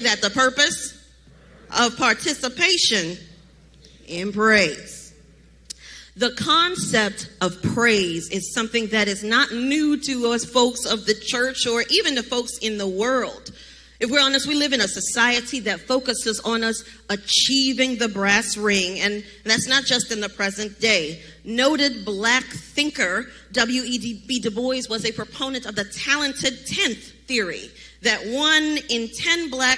that the purpose of participation in praise. The concept of praise is something that is not new to us folks of the church or even the folks in the world. If we're honest, we live in a society that focuses on us achieving the brass ring, and that's not just in the present day. Noted black thinker W.E.B. Du Bois was a proponent of the talented tenth theory that one in ten blacks